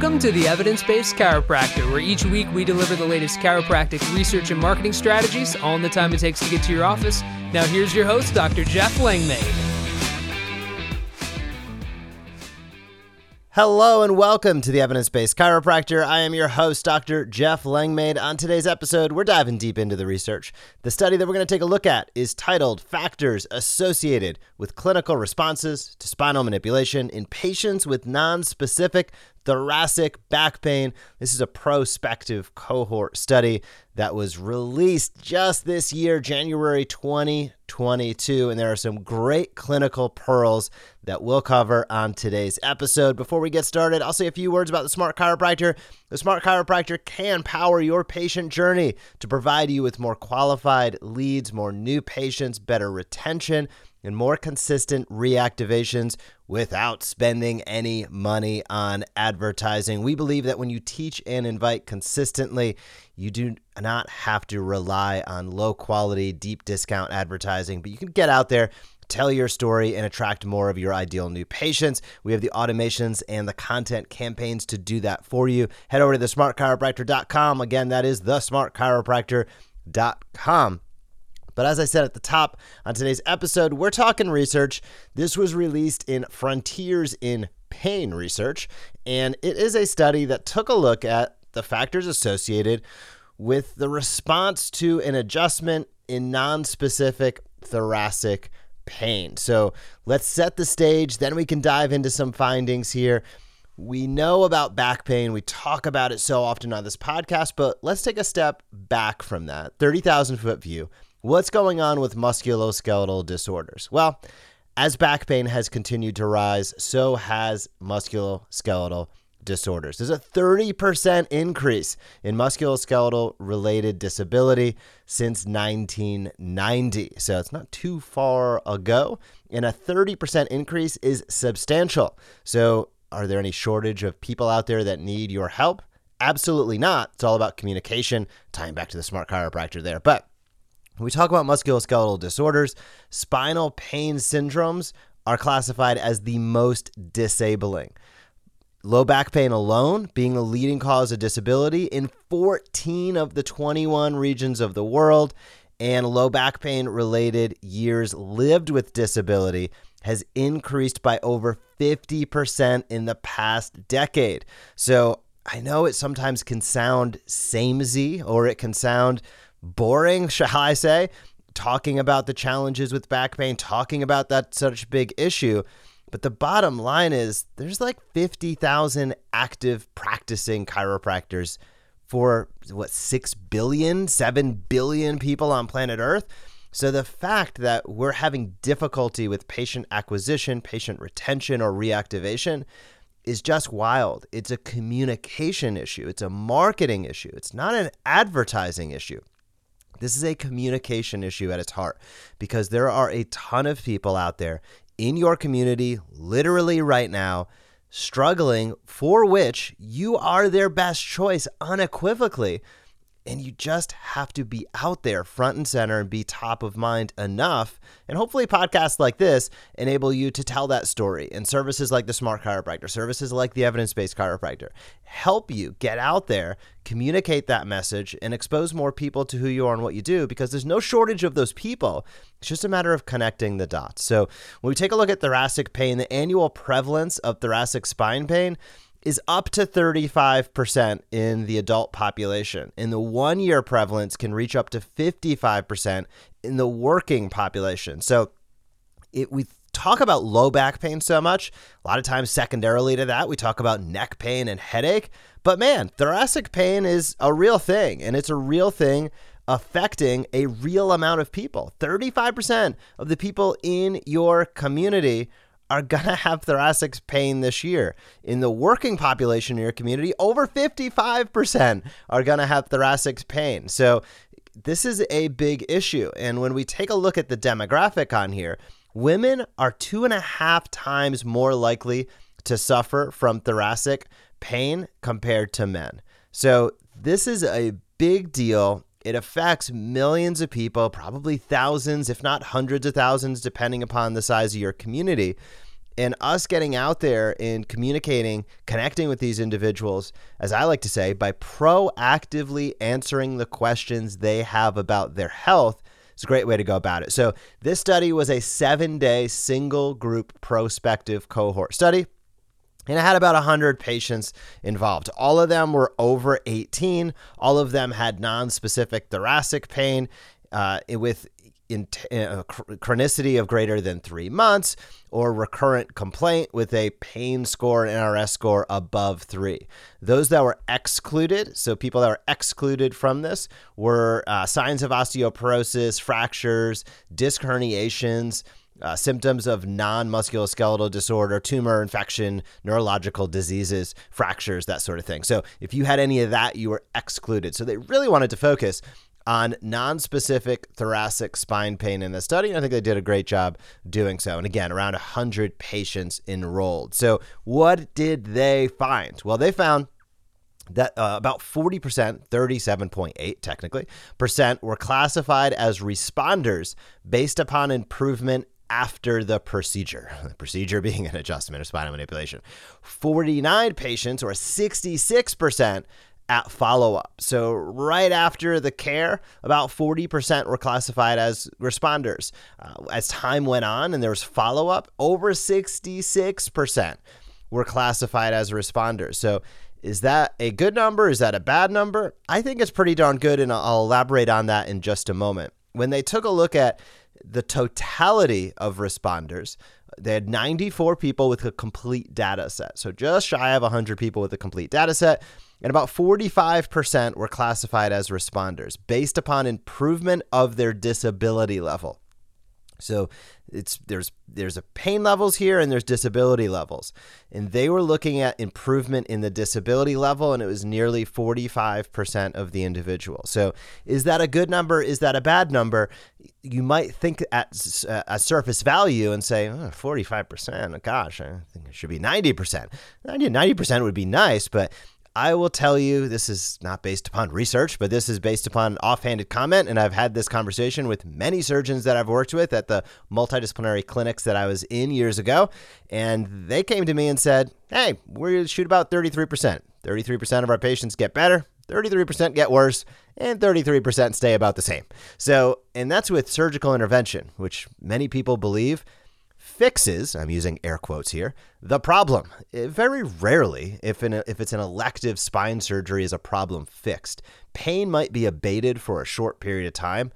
Welcome to the Evidence Based Chiropractor, where each week we deliver the latest chiropractic research and marketing strategies, all in the time it takes to get to your office. Now, here's your host, Dr. Jeff Langmaid. Hello and welcome to the Evidence Based Chiropractor. I am your host, Dr. Jeff Langmaid. On today's episode, we're diving deep into the research. The study that we're going to take a look at is titled Factors Associated with Clinical Responses to Spinal Manipulation in Patients with Non-Specific thoracic back pain. This is a prospective cohort study that was released just this year, January 2022. And there are some great clinical pearls that we'll cover on today's episode. Before we get started, I'll say a few words about the Smart Chiropractor. The Smart Chiropractor can power your patient journey to provide you with more qualified leads, more new patients, better retention and more consistent reactivations without spending any money on advertising. We believe that when you teach and invite consistently, you do not have to rely on low quality, deep discount advertising, but you can get out there. Tell your story and attract more of your ideal new patients. We have the automations and the content campaigns to do that for you. Head over to thesmartchiropractor.com. Again, that is thesmartchiropractor.com. But as I said at the top on today's episode, we're talking research. This was released in Frontiers in Pain Research, and it is a study that took a look at the factors associated with the response to an adjustment in non-specific thoracic pain. So let's set the stage, then we can dive into some findings here. We know about back pain. We talk about it so often on this podcast, but let's take a step back from that 30,000 foot view What's going on with musculoskeletal disorders? Well, as back pain has continued to rise, so has musculoskeletal disorders. There's a 30% increase in musculoskeletal related disability since 1990. So it's not too far ago. And a 30% increase is substantial. So, are there any shortage of people out there that need your help? Absolutely not. It's all about communication, tying back to the smart chiropractor there. But when we talk about musculoskeletal disorders, spinal pain syndromes are classified as the most disabling. Low back pain alone being the leading cause of disability in 14 of the 21 regions of the world, and low back pain related years lived with disability has increased by over 50% in the past decade. So I know it sometimes can sound samey or it can sound boring, shall I say, talking about the challenges with back pain, talking about that such big issue. But the bottom line is there's like 50,000 active practicing chiropractors for what 6 billion, 7 billion people on planet Earth. So the fact that we're having difficulty with patient acquisition, patient retention or reactivation is just wild. It's a communication issue. It's a marketing issue. It's not an advertising issue. This is a communication issue at its heart because there are a ton of people out there in your community, literally right now, struggling for which you are their best choice unequivocally. And you just have to be out there front and center and be top of mind enough. And hopefully, podcasts like this enable you to tell that story. And services like the Smart Chiropractor, services like the Evidence Based Chiropractor help you get out there, communicate that message, and expose more people to who you are and what you do because there's no shortage of those people. It's just a matter of connecting the dots. So, when we take a look at thoracic pain, the annual prevalence of thoracic spine pain is up to 35% in the adult population. And the one year prevalence can reach up to 55% in the working population. So it, we talk about low back pain so much. A lot of times, secondarily to that, we talk about neck pain and headache. But man, thoracic pain is a real thing, and it's a real thing affecting a real amount of people. 35% of the people in your community are going to have thoracic pain this year. In the working population in your community, over 55% are going to have thoracic pain. So this is a big issue. And when we take a look at the demographic on here, women are two and a half times more likely to suffer from thoracic pain compared to men. So this is a big deal it affects millions of people, probably thousands, if not hundreds of thousands, depending upon the size of your community. And us getting out there and communicating, connecting with these individuals, as I like to say, by proactively answering the questions they have about their health is a great way to go about it. So, this study was a seven day single group prospective cohort study. And it had about 100 patients involved. All of them were over 18. All of them had non specific thoracic pain uh, with in, uh, chronicity of greater than three months or recurrent complaint with a pain score and NRS score above three. Those that were excluded, so people that were excluded from this, were uh, signs of osteoporosis, fractures, disc herniations, uh, symptoms of non musculoskeletal disorder, tumor infection, neurological diseases, fractures, that sort of thing. So if you had any of that, you were excluded. So they really wanted to focus on non-specific thoracic spine pain in the study. And I think they did a great job doing so. And again, around 100 patients enrolled. So what did they find? Well, they found that uh, about 40%, 37.8 technically, percent were classified as responders based upon improvement after the procedure, the procedure being an adjustment or spinal manipulation. 49 patients, or 66%, at follow up. So, right after the care, about 40% were classified as responders. Uh, as time went on and there was follow up, over 66% were classified as responders. So, is that a good number? Is that a bad number? I think it's pretty darn good, and I'll elaborate on that in just a moment. When they took a look at the totality of responders, they had 94 people with a complete data set. So just shy of 100 people with a complete data set. And about 45% were classified as responders based upon improvement of their disability level. So it's there's there's a pain levels here and there's disability levels. And they were looking at improvement in the disability level and it was nearly 45% of the individual. So is that a good number? Is that a bad number? You might think at uh, a surface value and say, oh, 45%, gosh, I think it should be 90%. 90, 90% would be nice, but I will tell you, this is not based upon research, but this is based upon offhanded comment. And I've had this conversation with many surgeons that I've worked with at the multidisciplinary clinics that I was in years ago. And they came to me and said, Hey, we shoot about 33%. 33% of our patients get better, 33% get worse, and 33% stay about the same. So, and that's with surgical intervention, which many people believe fixes, I'm using air quotes here, the problem. Eh, very rarely, if, an, if it's an elective spine surgery, is a problem fixed. Pain might be abated for a short period of time,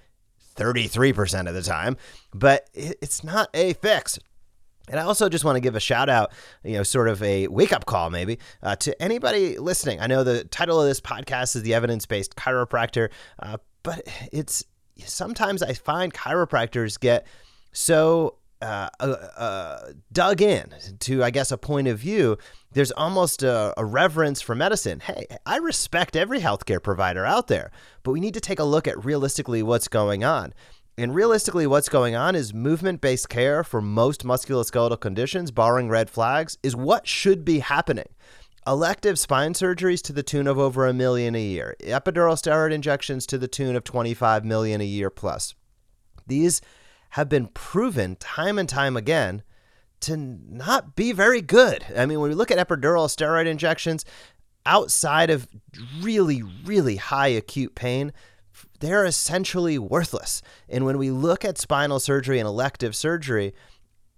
33% of the time, but it's not a fix. And I also just want to give a shout out, you know, sort of a wake up call maybe uh, to anybody listening. I know the title of this podcast is The Evidence Based Chiropractor, uh, but it's sometimes I find chiropractors get so uh, uh, dug in to, I guess, a point of view, there's almost a, a, reverence for medicine. Hey, I respect every healthcare provider out there, but we need to take a look at realistically what's going on. And realistically, what's going on is movement based care for most musculoskeletal conditions, barring red flags, is what should be happening. Elective spine surgeries to the tune of over a million a year, epidural steroid injections to the tune of 25 million a year plus. These have been proven time and time again to not be very good. I mean, when we look at epidural steroid injections outside of really, really high acute pain, they're essentially worthless. And when we look at spinal surgery and elective surgery,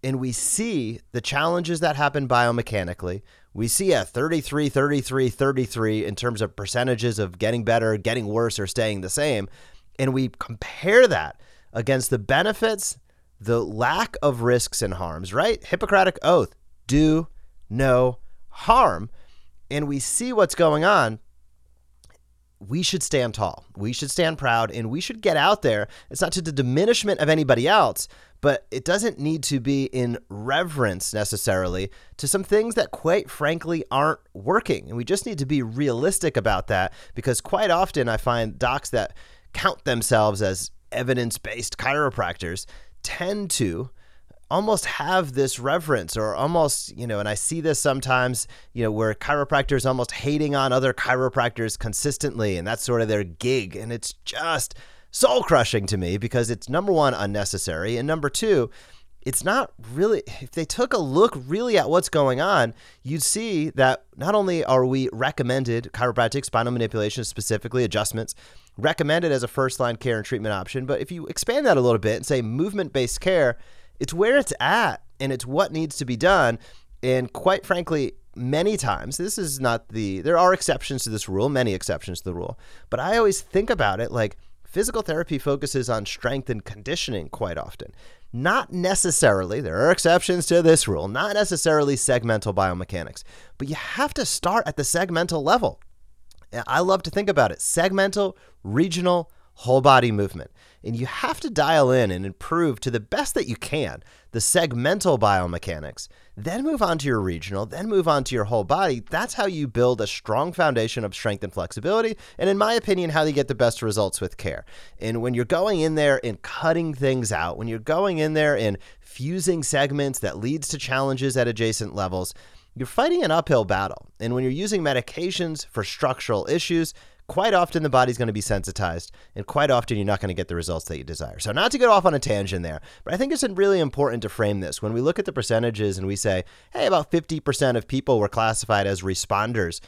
and we see the challenges that happen biomechanically, we see a 33, 33, 33 in terms of percentages of getting better, getting worse, or staying the same. And we compare that against the benefits, the lack of risks and harms, right? Hippocratic oath do no harm. And we see what's going on. We should stand tall. We should stand proud and we should get out there. It's not to the diminishment of anybody else, but it doesn't need to be in reverence necessarily to some things that, quite frankly, aren't working. And we just need to be realistic about that because quite often I find docs that count themselves as evidence based chiropractors tend to almost have this reverence or almost, you know, and I see this sometimes, you know, where chiropractors almost hating on other chiropractors consistently and that's sort of their gig. And it's just soul crushing to me because it's number one, unnecessary. And number two, it's not really, if they took a look really at what's going on, you'd see that not only are we recommended chiropractic, spinal manipulation, specifically adjustments, recommended as a first line care and treatment option, but if you expand that a little bit and say movement based care, it's where it's at and it's what needs to be done. And quite frankly, many times, this is not the, there are exceptions to this rule, many exceptions to the rule, but I always think about it like, Physical therapy focuses on strength and conditioning quite often. Not necessarily, there are exceptions to this rule, not necessarily segmental biomechanics, but you have to start at the segmental level. I love to think about it segmental, regional, whole body movement. And you have to dial in and improve to the best that you can the segmental biomechanics, then move on to your regional, then move on to your whole body. That's how you build a strong foundation of strength and flexibility. And in my opinion, how you get the best results with care. And when you're going in there and cutting things out, when you're going in there and fusing segments that leads to challenges at adjacent levels, you're fighting an uphill battle. And when you're using medications for structural issues, quite often the body's going to be sensitized, and quite often you're not going to get the results that you desire. So, not to get off on a tangent there, but I think it's really important to frame this. When we look at the percentages and we say, hey, about 50% of people were classified as responders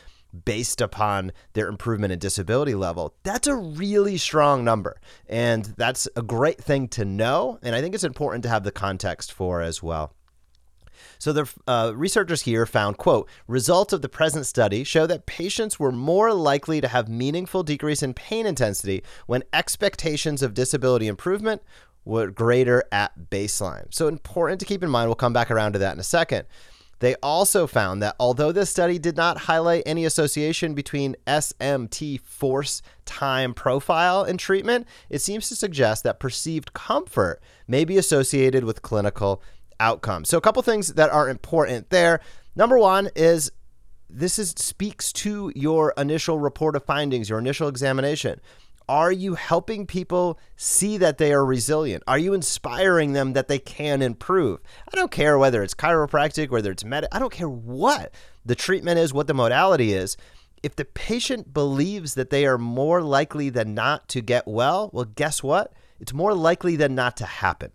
based upon their improvement in disability level, that's a really strong number. And that's a great thing to know. And I think it's important to have the context for as well. So the uh, researchers here found, quote, results of the present study show that patients were more likely to have meaningful decrease in pain intensity when expectations of disability improvement were greater at baseline. So important to keep in mind. We'll come back around to that in a second. They also found that although this study did not highlight any association between SMT force time profile and treatment, it seems to suggest that perceived comfort may be associated with clinical outcomes. So a couple things that are important there. Number one is this is speaks to your initial report of findings, your initial examination. Are you helping people see that they are resilient? Are you inspiring them that they can improve? I don't care whether it's chiropractic, whether it's med, I don't care what the treatment is, what the modality is. If the patient believes that they are more likely than not to get well, well, guess what? It's more likely than not to happen.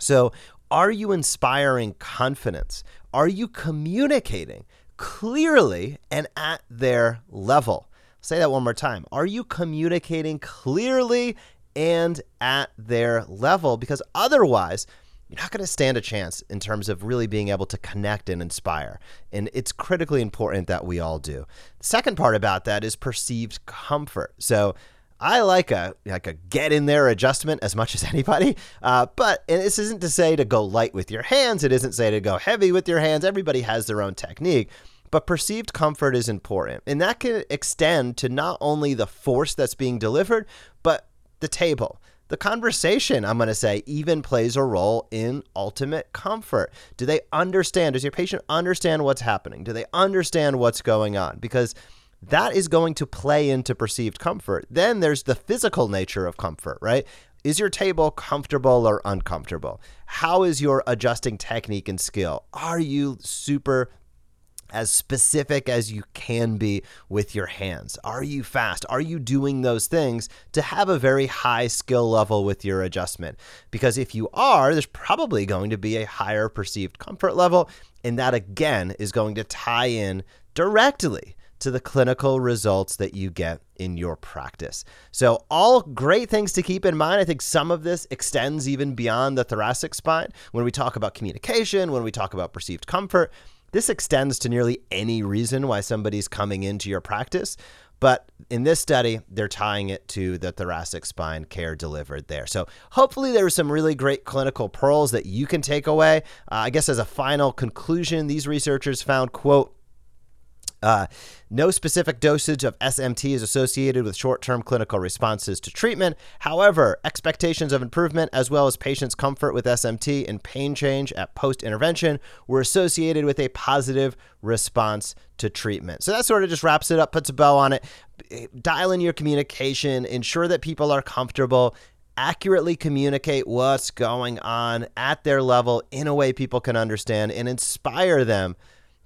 So, are you inspiring confidence? Are you communicating clearly and at their level? say that one more time. Are you communicating clearly and at their level? Because otherwise, you're not going to stand a chance in terms of really being able to connect and inspire. And it's critically important that we all do. The second part about that is perceived comfort. So, I like a like a get in there adjustment as much as anybody. Uh, but and this isn't to say to go light with your hands. It isn't say to go heavy with your hands. Everybody has their own technique. But perceived comfort is important, and that can extend to not only the force that's being delivered, but the table. The conversation, I'm going to say, even plays a role in ultimate comfort. Do they understand? Does your patient understand what's happening? Do they understand what's going on? Because that is going to play into perceived comfort. Then there's the physical nature of comfort, right? Is your table comfortable or uncomfortable? How is your adjusting technique and skill? Are you super as specific as you can be with your hands? Are you fast? Are you doing those things to have a very high skill level with your adjustment? Because if you are, there's probably going to be a higher perceived comfort level. And that again is going to tie in directly to the clinical results that you get in your practice. So, all great things to keep in mind. I think some of this extends even beyond the thoracic spine. When we talk about communication, when we talk about perceived comfort, this extends to nearly any reason why somebody's coming into your practice. But in this study, they're tying it to the thoracic spine care delivered there. So hopefully, there are some really great clinical pearls that you can take away. Uh, I guess as a final conclusion, these researchers found, quote, uh, no specific dosage of SMT is associated with short term clinical responses to treatment. However, expectations of improvement as well as patients' comfort with SMT and pain change at post intervention were associated with a positive response to treatment. So that sort of just wraps it up, puts a bow on it. Dial in your communication, ensure that people are comfortable accurately communicate what's going on at their level in a way people can understand and inspire them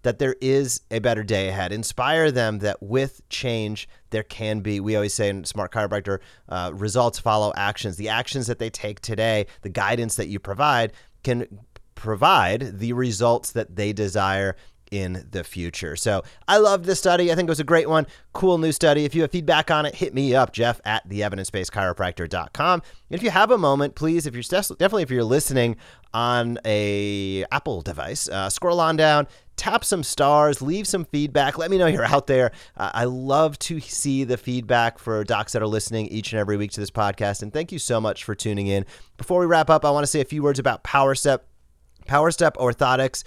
that there is a better day ahead. Inspire them that with change, there can be, we always say in Smart Chiropractor, uh, results follow actions. The actions that they take today, the guidance that you provide, can provide the results that they desire in the future. So I loved this study. I think it was a great one. Cool new study. If you have feedback on it, hit me up, Jeff at the evidence-based-chiropractor.com. And if you have a moment, please, if you're definitely if you're listening on a Apple device, uh, scroll on down, tap some stars, leave some feedback. Let me know you're out there. Uh, I love to see the feedback for docs that are listening each and every week to this podcast. And thank you so much for tuning in. Before we wrap up, I want to say a few words about PowerStep. PowerStep Orthotics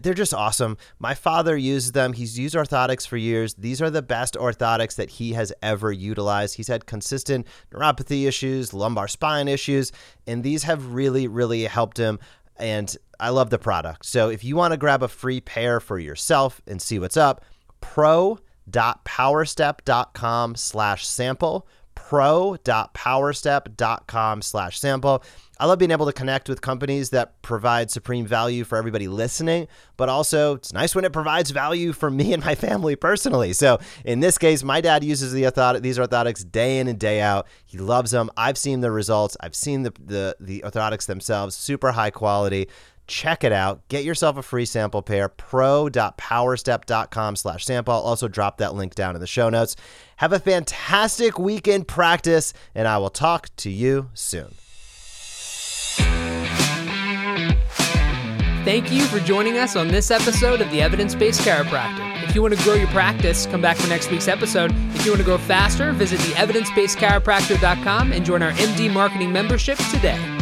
they're just awesome. My father uses them. He's used orthotics for years. These are the best orthotics that he has ever utilized. He's had consistent neuropathy issues, lumbar spine issues, and these have really, really helped him. And I love the product. So if you want to grab a free pair for yourself and see what's up, pro.powerstep.com slash sample pro.powerstep.com slash sample. I love being able to connect with companies that provide supreme value for everybody listening, but also it's nice when it provides value for me and my family personally. So in this case, my dad uses the orthotic, these orthotics day in and day out. He loves them. I've seen the results. I've seen the, the, the orthotics themselves, super high quality check it out get yourself a free sample pair pro.powerstep.com slash sample i'll also drop that link down in the show notes have a fantastic weekend practice and i will talk to you soon Thank you for joining us on this episode of the Evidence Based Chiropractor. If you want to grow your practice, come back for next week's episode. If you want to grow faster, visit the evidencebasedchiropractor.com and join our MD marketing membership today.